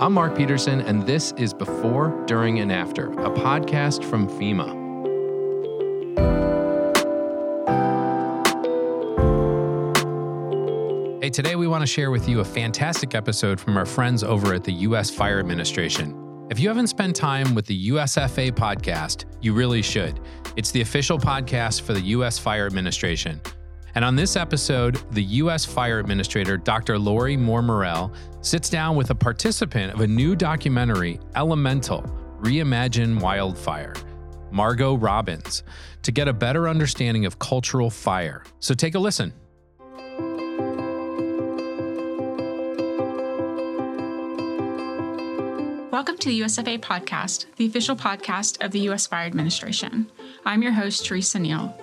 I'm Mark Peterson, and this is Before, During, and After, a podcast from FEMA. Hey, today we want to share with you a fantastic episode from our friends over at the U.S. Fire Administration. If you haven't spent time with the USFA podcast, you really should. It's the official podcast for the U.S. Fire Administration. And on this episode, the U.S. Fire Administrator, Dr. Lori Moore Merrell, sits down with a participant of a new documentary, Elemental Reimagine Wildfire, Margo Robbins, to get a better understanding of cultural fire. So take a listen. Welcome to the USFA podcast, the official podcast of the U.S. Fire Administration. I'm your host, Teresa Neal.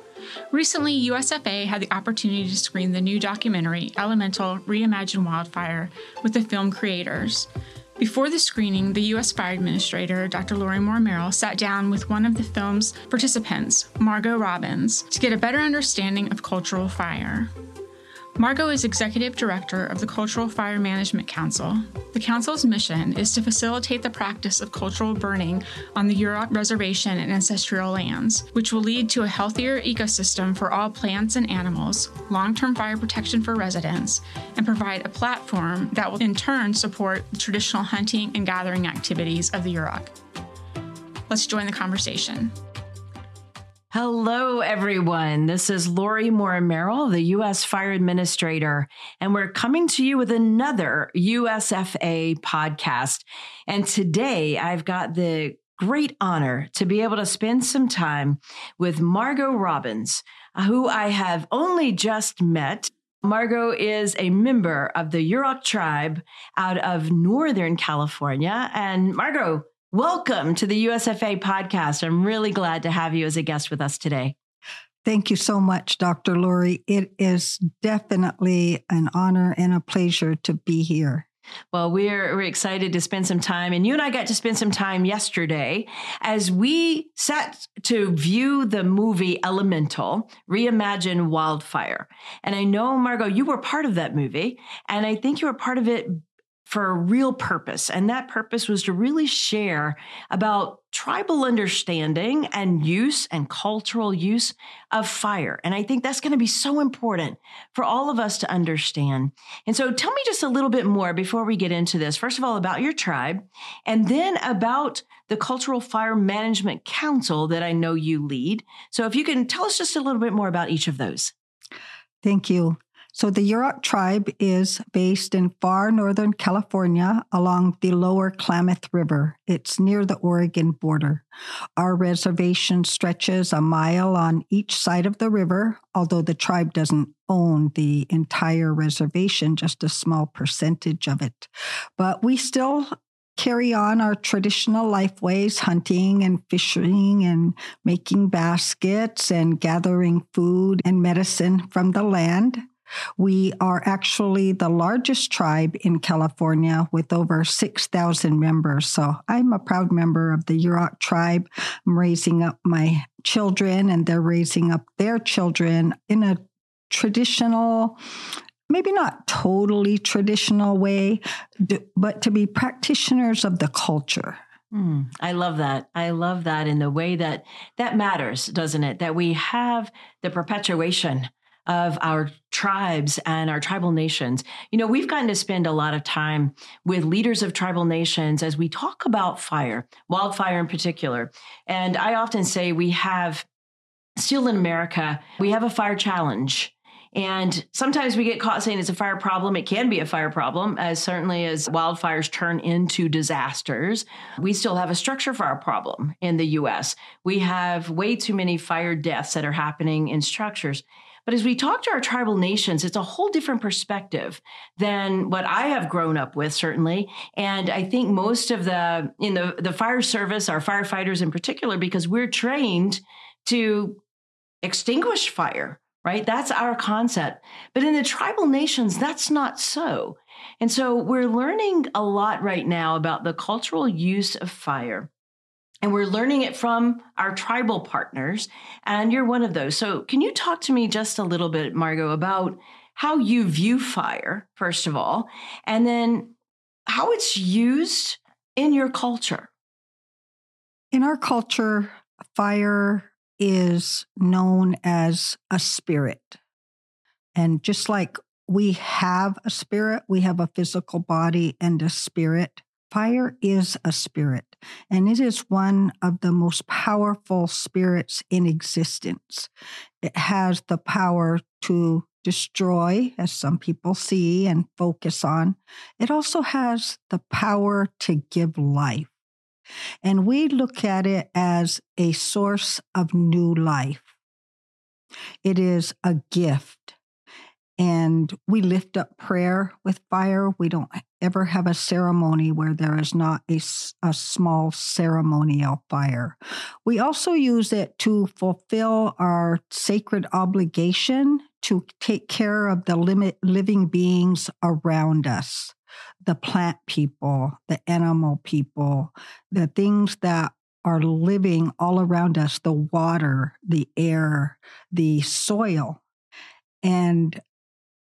Recently, USFA had the opportunity to screen the new documentary, Elemental Reimagine Wildfire, with the film creators. Before the screening, the U.S. Fire Administrator, Dr. Lori Moore Merrell, sat down with one of the film's participants, Margo Robbins, to get a better understanding of cultural fire. Margo is Executive Director of the Cultural Fire Management Council. The Council's mission is to facilitate the practice of cultural burning on the Yurok Reservation and ancestral lands, which will lead to a healthier ecosystem for all plants and animals, long term fire protection for residents, and provide a platform that will in turn support the traditional hunting and gathering activities of the Yurok. Let's join the conversation. Hello, everyone. This is Lori Moore Merrell, the U.S. Fire Administrator, and we're coming to you with another USFA podcast. And today I've got the great honor to be able to spend some time with Margo Robbins, who I have only just met. Margo is a member of the Yurok tribe out of Northern California. And Margo, Welcome to the USFA podcast. I'm really glad to have you as a guest with us today. Thank you so much, Dr. Lori. It is definitely an honor and a pleasure to be here. Well, we're, we're excited to spend some time, and you and I got to spend some time yesterday as we sat to view the movie Elemental Reimagine Wildfire. And I know, Margo, you were part of that movie, and I think you were part of it for a real purpose. And that purpose was to really share about tribal understanding and use and cultural use of fire. And I think that's going to be so important for all of us to understand. And so tell me just a little bit more before we get into this. First of all, about your tribe, and then about the Cultural Fire Management Council that I know you lead. So if you can tell us just a little bit more about each of those. Thank you. So the Yurok tribe is based in far northern California along the lower Klamath River. It's near the Oregon border. Our reservation stretches a mile on each side of the river, although the tribe doesn't own the entire reservation, just a small percentage of it. But we still carry on our traditional life ways, hunting and fishing and making baskets and gathering food and medicine from the land. We are actually the largest tribe in California with over 6,000 members. So I'm a proud member of the Yurok tribe. I'm raising up my children and they're raising up their children in a traditional, maybe not totally traditional way, but to be practitioners of the culture. Mm, I love that. I love that in the way that that matters, doesn't it? That we have the perpetuation of our tribes and our tribal nations. You know, we've gotten to spend a lot of time with leaders of tribal nations as we talk about fire, wildfire in particular. And I often say we have, still in America, we have a fire challenge. And sometimes we get caught saying it's a fire problem. It can be a fire problem, as certainly as wildfires turn into disasters. We still have a structure our problem in the US. We have way too many fire deaths that are happening in structures. But as we talk to our tribal nations, it's a whole different perspective than what I have grown up with, certainly. And I think most of the in the, the fire service, our firefighters in particular, because we're trained to extinguish fire, right? That's our concept. But in the tribal nations, that's not so. And so we're learning a lot right now about the cultural use of fire and we're learning it from our tribal partners and you're one of those so can you talk to me just a little bit margo about how you view fire first of all and then how it's used in your culture. In our culture, fire is known as a spirit. And just like we have a spirit, we have a physical body and a spirit. Fire is a spirit, and it is one of the most powerful spirits in existence. It has the power to destroy, as some people see and focus on. It also has the power to give life. And we look at it as a source of new life. It is a gift. And we lift up prayer with fire. We don't ever have a ceremony where there is not a, a small ceremonial fire. We also use it to fulfill our sacred obligation to take care of the limit, living beings around us the plant people, the animal people, the things that are living all around us the water, the air, the soil. And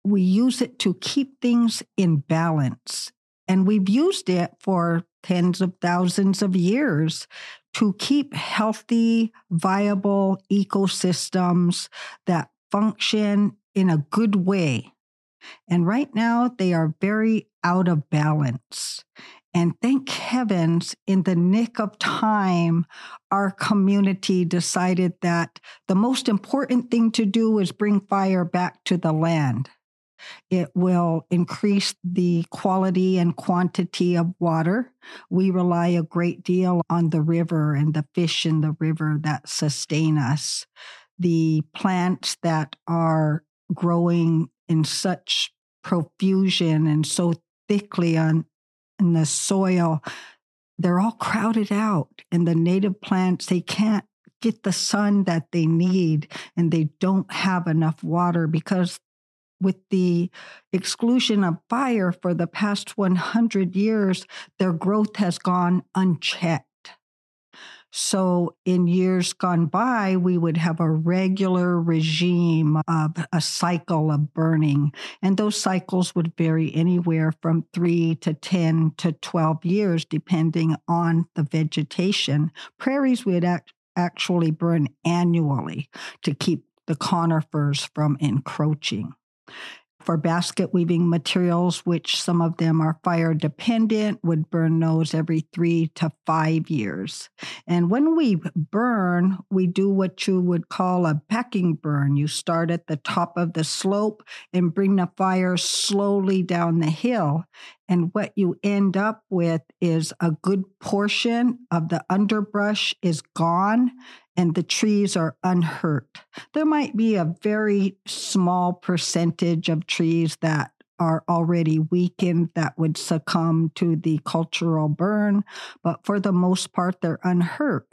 we use it to keep things in balance. And we've used it for tens of thousands of years to keep healthy, viable ecosystems that function in a good way. And right now, they are very out of balance. And thank heavens, in the nick of time, our community decided that the most important thing to do is bring fire back to the land. It will increase the quality and quantity of water. We rely a great deal on the river and the fish in the river that sustain us. The plants that are growing in such profusion and so thickly on in the soil, they're all crowded out. And the native plants, they can't get the sun that they need and they don't have enough water because with the exclusion of fire for the past 100 years, their growth has gone unchecked. So, in years gone by, we would have a regular regime of a cycle of burning. And those cycles would vary anywhere from three to 10 to 12 years, depending on the vegetation. Prairies would act- actually burn annually to keep the conifers from encroaching for basket weaving materials, which some of them are fire dependent, would burn those every three to five years. And when we burn, we do what you would call a backing burn. You start at the top of the slope and bring the fire slowly down the hill. And what you end up with is a good portion of the underbrush is gone and the trees are unhurt. There might be a very small percentage of trees that are already weakened that would succumb to the cultural burn, but for the most part, they're unhurt.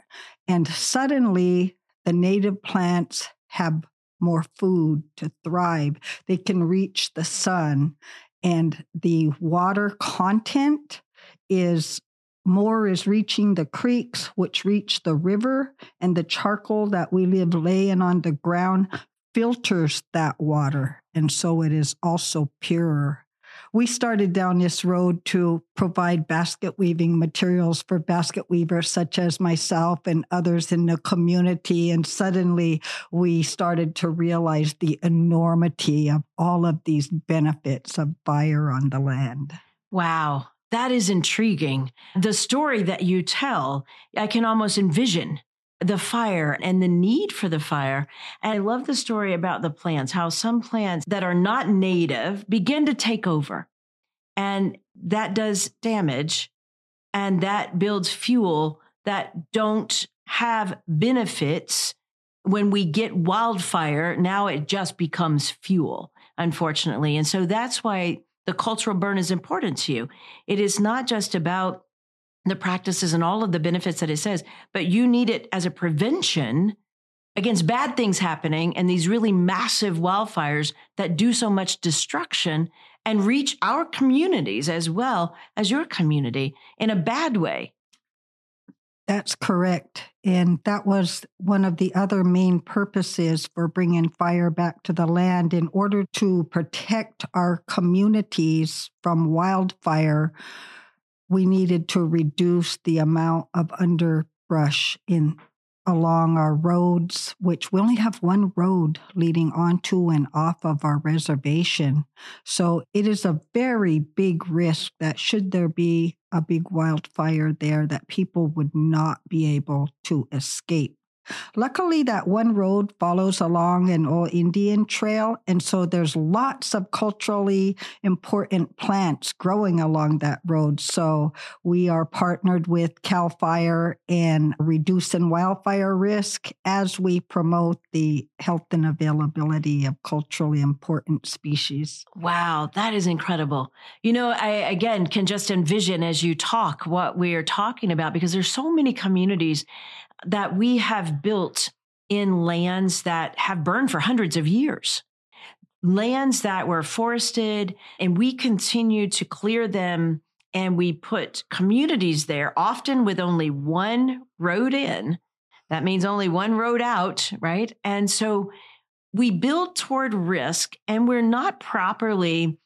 And suddenly, the native plants have more food to thrive. They can reach the sun, and the water content is more is reaching the creeks, which reach the river, and the charcoal that we live laying on the ground filters that water. And so it is also purer. We started down this road to provide basket weaving materials for basket weavers such as myself and others in the community. And suddenly we started to realize the enormity of all of these benefits of fire on the land. Wow. That is intriguing. The story that you tell, I can almost envision the fire and the need for the fire. And I love the story about the plants, how some plants that are not native begin to take over. And that does damage and that builds fuel that don't have benefits when we get wildfire. Now it just becomes fuel, unfortunately. And so that's why the cultural burn is important to you. It is not just about the practices and all of the benefits that it says, but you need it as a prevention against bad things happening and these really massive wildfires that do so much destruction and reach our communities as well as your community in a bad way. That's correct. And that was one of the other main purposes for bringing fire back to the land in order to protect our communities from wildfire. We needed to reduce the amount of underbrush in along our roads, which we only have one road leading onto and off of our reservation. So it is a very big risk that should there be a big wildfire there that people would not be able to escape. Luckily, that one road follows along an old Indian trail. And so there's lots of culturally important plants growing along that road. So we are partnered with CAL FIRE and reducing wildfire risk as we promote the health and availability of culturally important species. Wow, that is incredible. You know, I again can just envision as you talk what we are talking about because there's so many communities that we have built in lands that have burned for hundreds of years, lands that were forested, and we continue to clear them and we put communities there, often with only one road in. That means only one road out, right? And so we build toward risk and we're not properly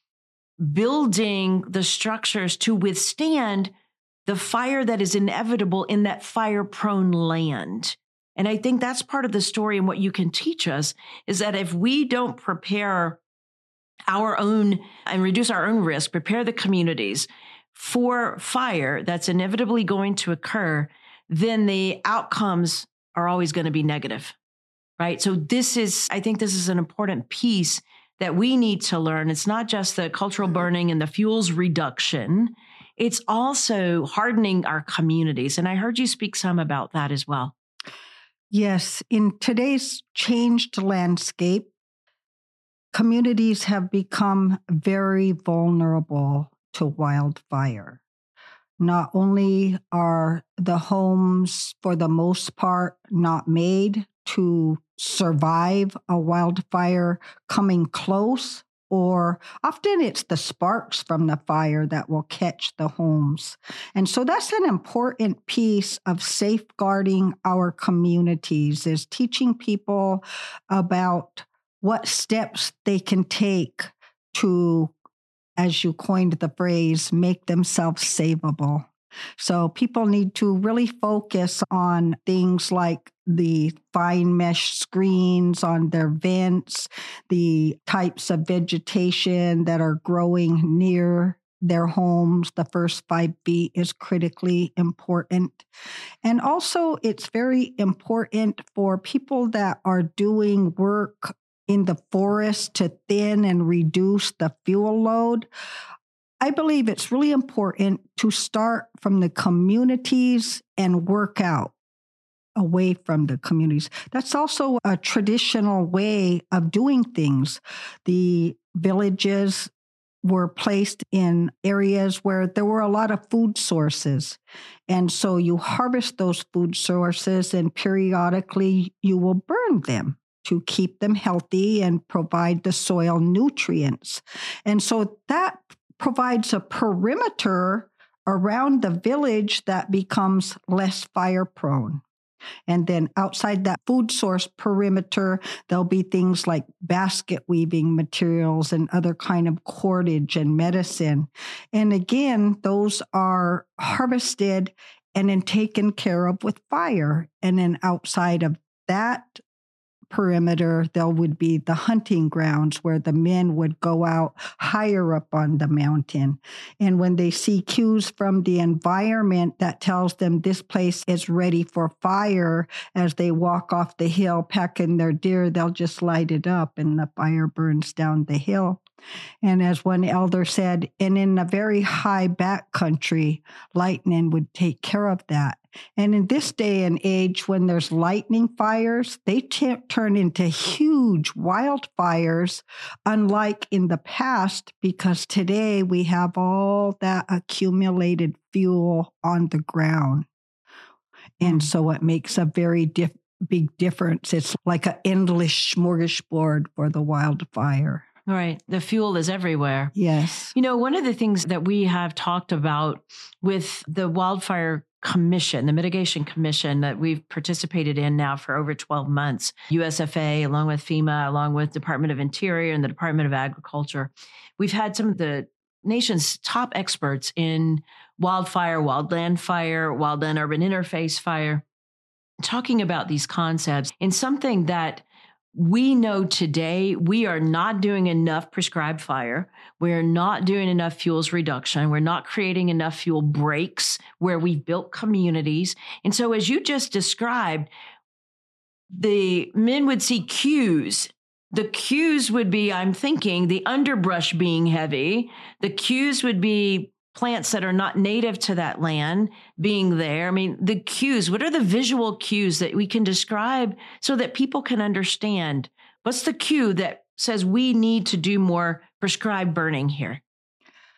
building the structures to withstand the fire that is inevitable in that fire prone land. And I think that's part of the story and what you can teach us is that if we don't prepare our own and reduce our own risk, prepare the communities for fire that's inevitably going to occur, then the outcomes are always going to be negative. Right. So this is, I think this is an important piece that we need to learn. It's not just the cultural mm-hmm. burning and the fuels reduction it's also hardening our communities. And I heard you speak some about that as well. Yes. In today's changed landscape, communities have become very vulnerable to wildfire. Not only are the homes, for the most part, not made to survive a wildfire coming close, or often it's the sparks from the fire that will catch the homes. And so that's an important piece of safeguarding our communities is teaching people about what steps they can take to as you coined the phrase make themselves savable. So people need to really focus on things like the fine mesh screens on their vents, the types of vegetation that are growing near their homes. The first five feet is critically important. And also, it's very important for people that are doing work in the forest to thin and reduce the fuel load. I believe it's really important to start from the communities and work out away from the communities. That's also a traditional way of doing things. The villages were placed in areas where there were a lot of food sources. And so you harvest those food sources and periodically you will burn them to keep them healthy and provide the soil nutrients. And so that provides a perimeter around the village that becomes less fire prone. And then outside that food source perimeter, there'll be things like basket weaving materials and other kind of cordage and medicine. And again, those are harvested and then taken care of with fire. And then outside of that perimeter, there would be the hunting grounds where the men would go out higher up on the mountain. And when they see cues from the environment that tells them this place is ready for fire, as they walk off the hill packing their deer, they'll just light it up and the fire burns down the hill. And as one elder said, and in a very high back country, lightning would take care of that. And in this day and age, when there's lightning fires, they t- turn into huge wildfires, unlike in the past, because today we have all that accumulated fuel on the ground. And mm. so it makes a very diff- big difference. It's like an endless smorgasbord for the wildfire. Right. The fuel is everywhere. Yes. You know, one of the things that we have talked about with the wildfire commission, the mitigation commission that we've participated in now for over 12 months, USFA, along with FEMA, along with Department of Interior and the Department of Agriculture. We've had some of the nation's top experts in wildfire, wildland fire, wildland urban interface fire, talking about these concepts in something that we know today we are not doing enough prescribed fire. We're not doing enough fuels reduction. We're not creating enough fuel breaks where we've built communities. And so, as you just described, the men would see cues. The cues would be, I'm thinking, the underbrush being heavy. The cues would be plants that are not native to that land being there. I mean, the cues, what are the visual cues that we can describe so that people can understand? What's the cue that says we need to do more prescribed burning here?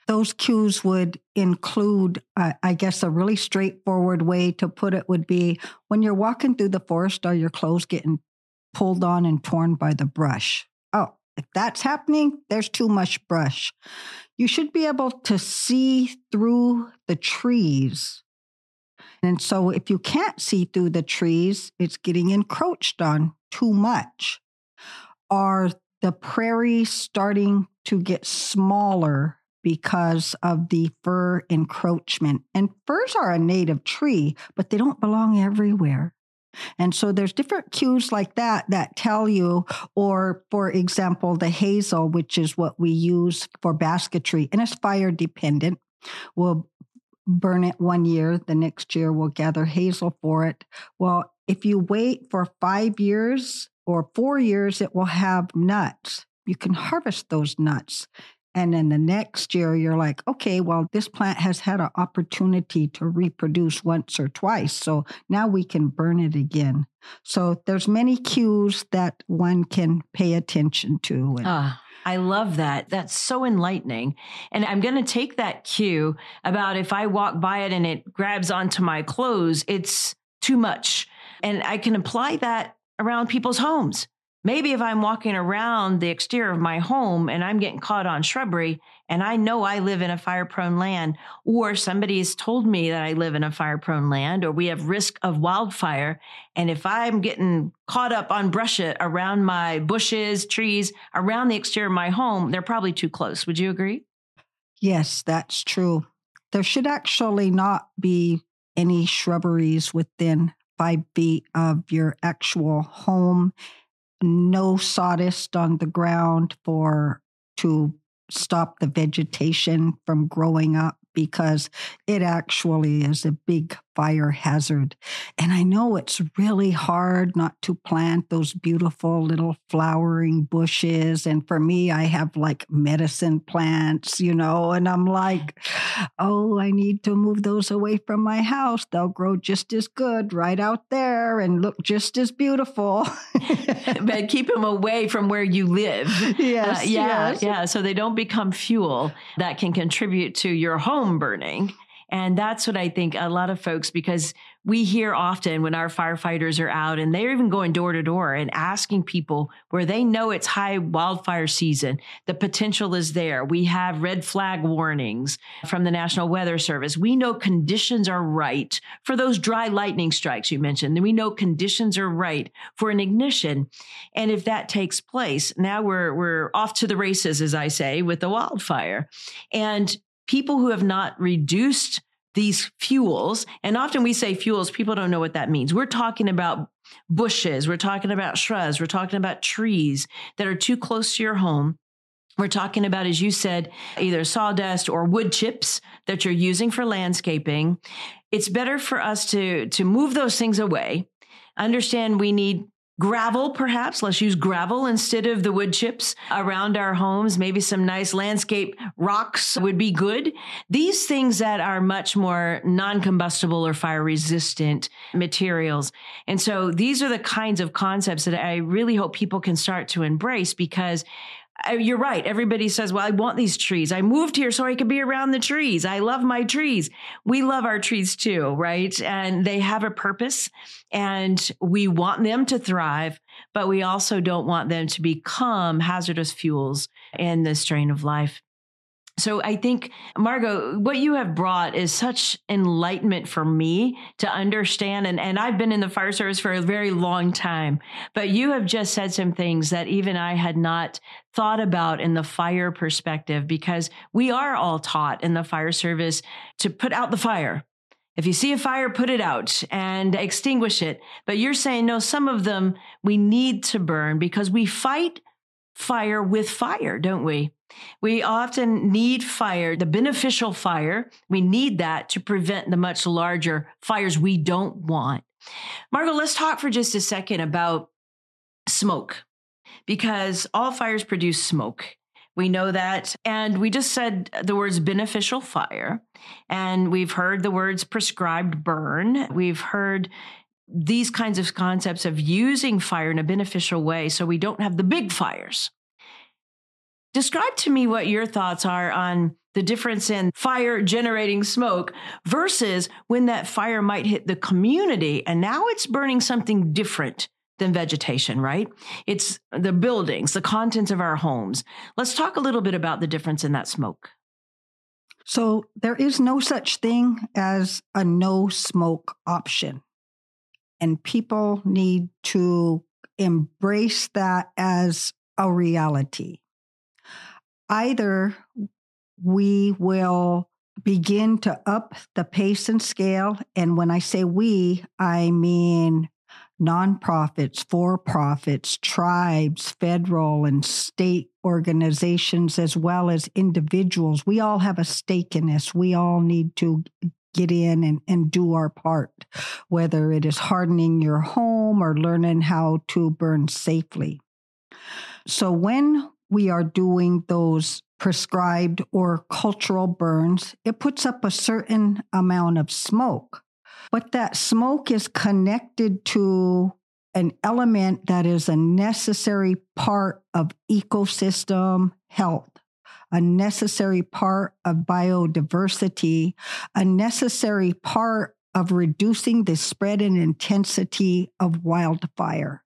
Those cues would include, uh, I guess, a really straightforward way to put it would be when you're walking through the forest, are your clothes getting pulled on and torn by the brush? If that's happening, there's too much brush you should be able to see through the trees. And so, if you can't see through the trees, it's getting encroached on too much. Are the prairies starting to get smaller because of the fir encroachment? And firs are a native tree, but they don't belong everywhere. And so there's different cues like that that tell you, or for example, the hazel, which is what we use for basketry, and it's fire dependent. We'll burn it one year, the next year we'll gather hazel for it. Well, if you wait for five years or four years, it will have nuts. You can harvest those nuts. And then the next year, you're like, okay, well, this plant has had an opportunity to reproduce once or twice. So now we can burn it again. So there's many cues that one can pay attention to. Ah. I love that. That's so enlightening. And I'm going to take that cue about if I walk by it and it grabs onto my clothes, it's too much. And I can apply that around people's homes. Maybe if I'm walking around the exterior of my home and I'm getting caught on shrubbery and I know I live in a fire prone land, or somebody has told me that I live in a fire prone land, or we have risk of wildfire. And if I'm getting caught up on brush around my bushes, trees, around the exterior of my home, they're probably too close. Would you agree? Yes, that's true. There should actually not be any shrubberies within five feet of your actual home no sawdust on the ground for to stop the vegetation from growing up because it actually is a big fire hazard. And I know it's really hard not to plant those beautiful little flowering bushes. And for me, I have like medicine plants, you know, and I'm like, oh, I need to move those away from my house. They'll grow just as good right out there and look just as beautiful. but keep them away from where you live. Yes. Uh, yeah. yes. Yeah. So they don't become fuel that can contribute to your home burning. And that's what I think a lot of folks, because we hear often when our firefighters are out and they're even going door to door and asking people where they know it's high wildfire season, the potential is there. We have red flag warnings from the National Weather Service. We know conditions are right for those dry lightning strikes you mentioned. We know conditions are right for an ignition. And if that takes place, now we're, we're off to the races, as I say, with the wildfire. And people who have not reduced these fuels, and often we say fuels, people don't know what that means. We're talking about bushes, we're talking about shrubs, we're talking about trees that are too close to your home. We're talking about, as you said, either sawdust or wood chips that you're using for landscaping. It's better for us to, to move those things away. Understand we need gravel, perhaps. Let's use gravel instead of the wood chips around our homes. Maybe some nice landscape rocks would be good. These things that are much more non combustible or fire resistant materials. And so these are the kinds of concepts that I really hope people can start to embrace because you're right. Everybody says, well, I want these trees. I moved here so I could be around the trees. I love my trees. We love our trees too, right? And they have a purpose and we want them to thrive, but we also don't want them to become hazardous fuels in the strain of life. So I think, Margo, what you have brought is such enlightenment for me to understand. And, and I've been in the fire service for a very long time, but you have just said some things that even I had not thought about in the fire perspective because we are all taught in the fire service to put out the fire. If you see a fire, put it out and extinguish it. But you're saying, no, some of them we need to burn because we fight fire with fire, don't we? We often need fire, the beneficial fire. We need that to prevent the much larger fires we don't want. Margo, let's talk for just a second about smoke because all fires produce smoke. We know that. And we just said the words beneficial fire. And we've heard the words prescribed burn. We've heard these kinds of concepts of using fire in a beneficial way so we don't have the big fires. Describe to me what your thoughts are on the difference in fire generating smoke versus when that fire might hit the community and now it's burning something different than vegetation, right? It's the buildings, the contents of our homes. Let's talk a little bit about the difference in that smoke. So, there is no such thing as a no smoke option. And people need to embrace that as a reality either we will begin to up the pace and scale. And when I say we, I mean nonprofits, for profits, tribes, federal and state organizations, as well as individuals. We all have a stake in this. We all need to get in and, and do our part, whether it is hardening your home or learning how to burn safely. So when we are doing those prescribed or cultural burns, it puts up a certain amount of smoke. But that smoke is connected to an element that is a necessary part of ecosystem health, a necessary part of biodiversity, a necessary part of reducing the spread and intensity of wildfire.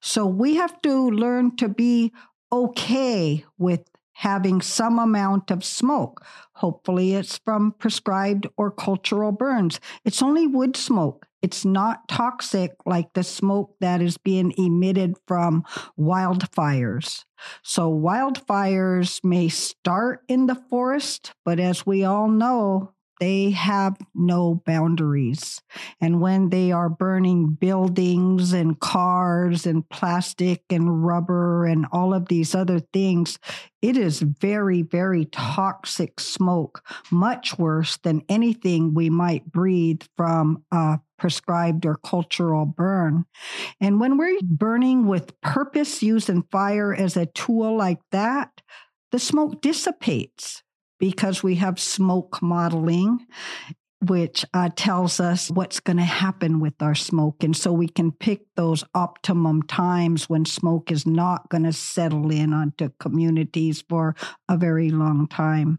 So we have to learn to be okay with having some amount of smoke. Hopefully, it's from prescribed or cultural burns. It's only wood smoke. It's not toxic like the smoke that is being emitted from wildfires. So, wildfires may start in the forest, but as we all know, they have no boundaries. And when they are burning buildings and cars and plastic and rubber and all of these other things, it is very, very toxic smoke, much worse than anything we might breathe from a prescribed or cultural burn. And when we're burning with purpose, using fire as a tool like that, the smoke dissipates because we have smoke modeling which uh, tells us what's going to happen with our smoke. And so we can pick those optimum times when smoke is not going to settle in onto communities for a very long time.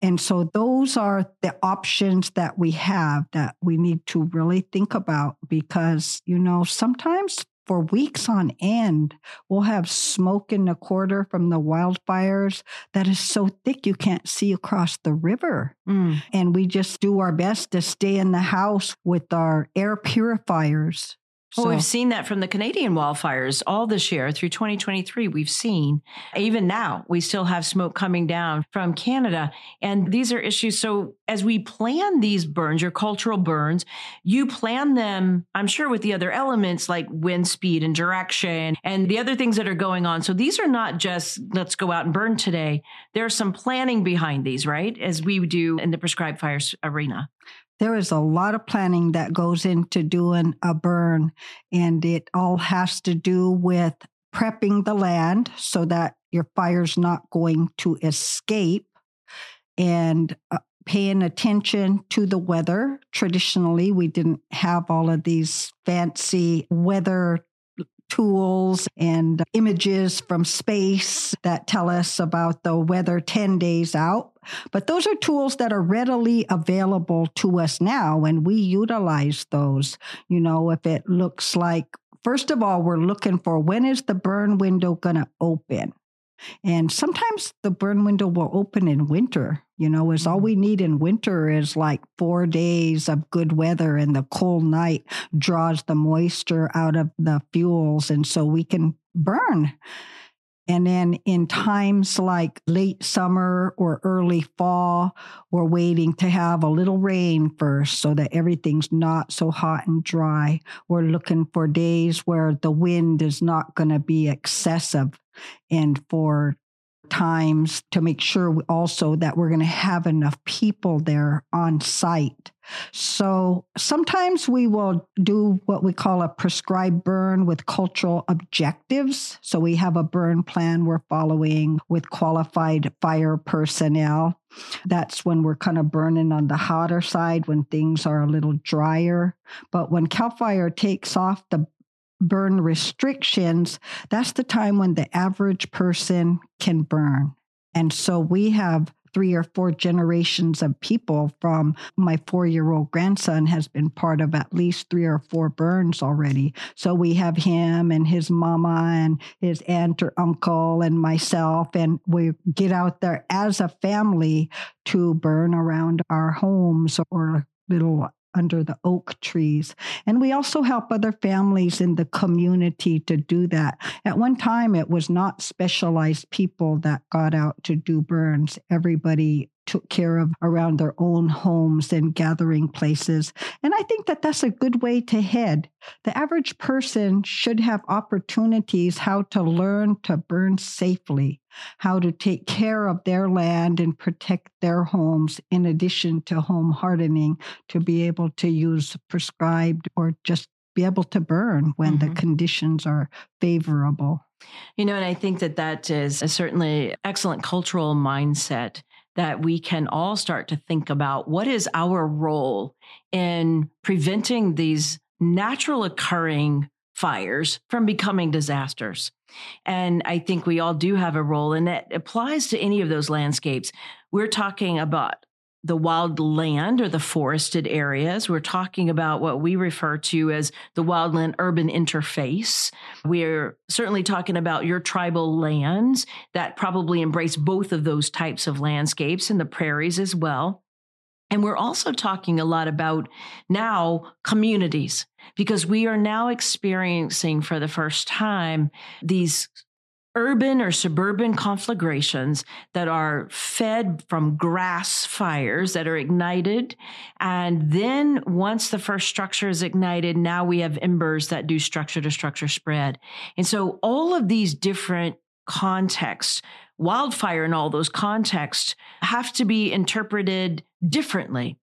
And so those are the options that we have that we need to really think about because, you know, sometimes for weeks on end. We'll have smoke in the quarter from the wildfires that is so thick you can't see across the river. Mm. And we just do our best to stay in the house with our air purifiers well, so, we've seen that from the Canadian wildfires all this year through 2023. We've seen, even now, we still have smoke coming down from Canada. And these are issues. So, as we plan these burns, your cultural burns, you plan them, I'm sure, with the other elements like wind speed and direction and the other things that are going on. So, these are not just let's go out and burn today. There's some planning behind these, right? As we do in the prescribed fires arena there is a lot of planning that goes into doing a burn, and it all has to do with prepping the land so that your fire's not going to escape and uh, paying attention to the weather. Traditionally, we didn't have all of these fancy weather tools and images from space that tell us about the weather 10 days out. But those are tools that are readily available to us now, and we utilize those. You know, if it looks like, first of all, we're looking for when is the burn window going to open? And sometimes the burn window will open in winter. You know, is all mm-hmm. we need in winter is like four days of good weather, and the cold night draws the moisture out of the fuels. And so we can burn. And then in times like late summer or early fall, we're waiting to have a little rain first so that everything's not so hot and dry. We're looking for days where the wind is not going to be excessive and for times to make sure also that we're going to have enough people there on site. So sometimes we will do what we call a prescribed burn with cultural objectives. So we have a burn plan we're following with qualified fire personnel. That's when we're kind of burning on the hotter side when things are a little drier. But when CAL FIRE takes off the burn restrictions, that's the time when the average person can burn. And so we have three or four generations of people from my four year old grandson has been part of at least three or four burns already. So we have him and his mama and his aunt or uncle and myself, and we get out there as a family to burn around our homes or little under the oak trees. And we also help other families in the community to do that. At one time, it was not specialized people that got out to do burns. Everybody took care of around their own homes and gathering places. And I think that that's a good way to head. The average person should have opportunities how to learn to burn safely, how to take care of their land and protect their homes, in addition to home hardening, to be able to use prescribed or just be able to burn when mm-hmm. the conditions are favorable. You know, and I think that that is a certainly excellent cultural mindset that we can all start to think about what is our role in preventing these natural occurring fires from becoming disasters. And I think we all do have a role, and that applies to any of those landscapes. We're talking about the wild land or the forested areas. We're talking about what we refer to as the wildland urban interface. We're certainly talking about your tribal lands that probably embrace both of those types of landscapes and the prairies as well. And we're also talking a lot about now communities because we are now experiencing for the first time these urban or suburban conflagrations that are fed from grass fires that are ignited. And then once the first structure is ignited, now we have embers that do structure to structure spread. And so all of these different contexts, wildfire and all those contexts have to be interpreted differently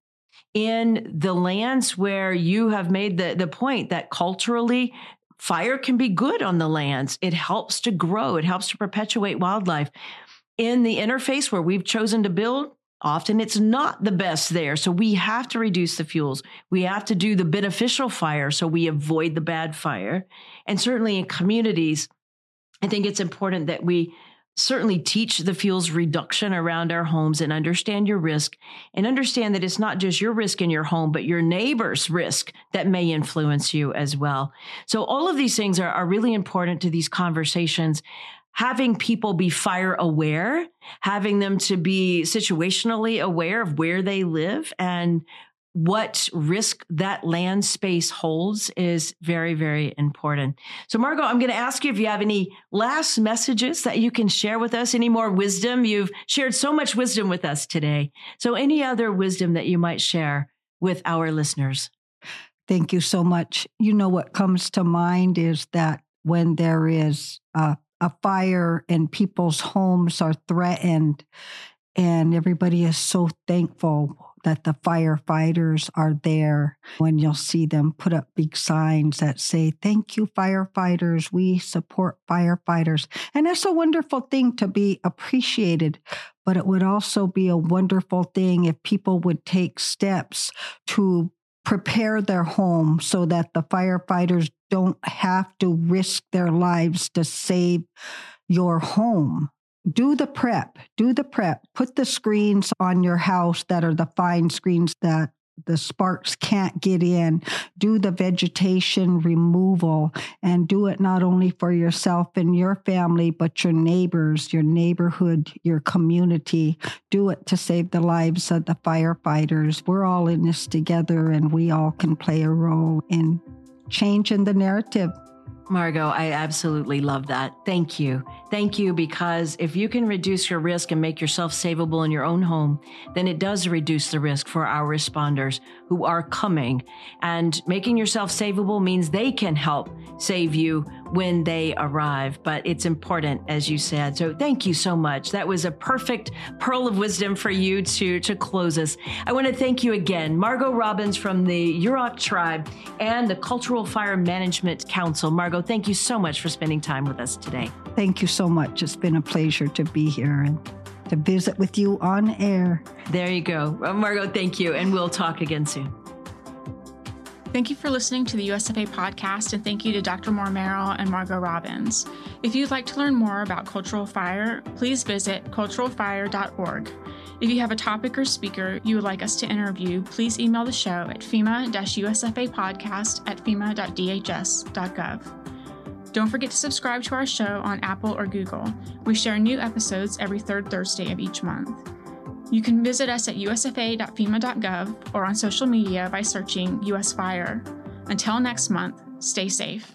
in the lands where you have made the, the point that culturally fire can be good on the lands. It helps to grow, it helps to perpetuate wildlife. In the interface where we've chosen to build, often it's not the best there. So we have to reduce the fuels. We have to do the beneficial fire so we avoid the bad fire. And certainly in communities, I think it's important that we certainly teach the fuels reduction around our homes and understand your risk and understand that it's not just your risk in your home, but your neighbor's risk that may influence you as well. So all of these things are, are really important to these conversations. Having people be fire aware, having them to be situationally aware of where they live and what risk that land space holds is very, very important. So, Margo, I'm going to ask you if you have any last messages that you can share with us, any more wisdom. You've shared so much wisdom with us today. So, any other wisdom that you might share with our listeners? Thank you so much. You know, what comes to mind is that when there is a, a fire and people's homes are threatened, and everybody is so thankful that the firefighters are there when you'll see them put up big signs that say, Thank you, firefighters. We support firefighters. And that's a wonderful thing to be appreciated. But it would also be a wonderful thing if people would take steps to prepare their home so that the firefighters don't have to risk their lives to save your home. Do the prep, do the prep. Put the screens on your house that are the fine screens that the sparks can't get in. Do the vegetation removal and do it not only for yourself and your family, but your neighbors, your neighborhood, your community. Do it to save the lives of the firefighters. We're all in this together and we all can play a role in changing the narrative. Margo, I absolutely love that. Thank you. Thank you because if you can reduce your risk and make yourself savable in your own home, then it does reduce the risk for our responders who are coming. And making yourself savable means they can help save you when they arrive. But it's important, as you said. So thank you so much. That was a perfect pearl of wisdom for you to, to close us. I want to thank you again, Margo Robbins from the Yurok Tribe and the Cultural Fire Management Council. Margo, thank you so much for spending time with us today. Thank you so much. It's been a pleasure to be here and to visit with you on air. There you go. Well, Margo, thank you. And we'll talk again soon. Thank you for listening to the USFA podcast, and thank you to Dr. Moore Merrell and Margo Robbins. If you'd like to learn more about Cultural Fire, please visit culturalfire.org. If you have a topic or speaker you would like us to interview, please email the show at FEMA-USFA podcast at FEMA.dhs.gov. Don't forget to subscribe to our show on Apple or Google. We share new episodes every third Thursday of each month. You can visit us at usfa.fema.gov or on social media by searching US Fire. Until next month, stay safe.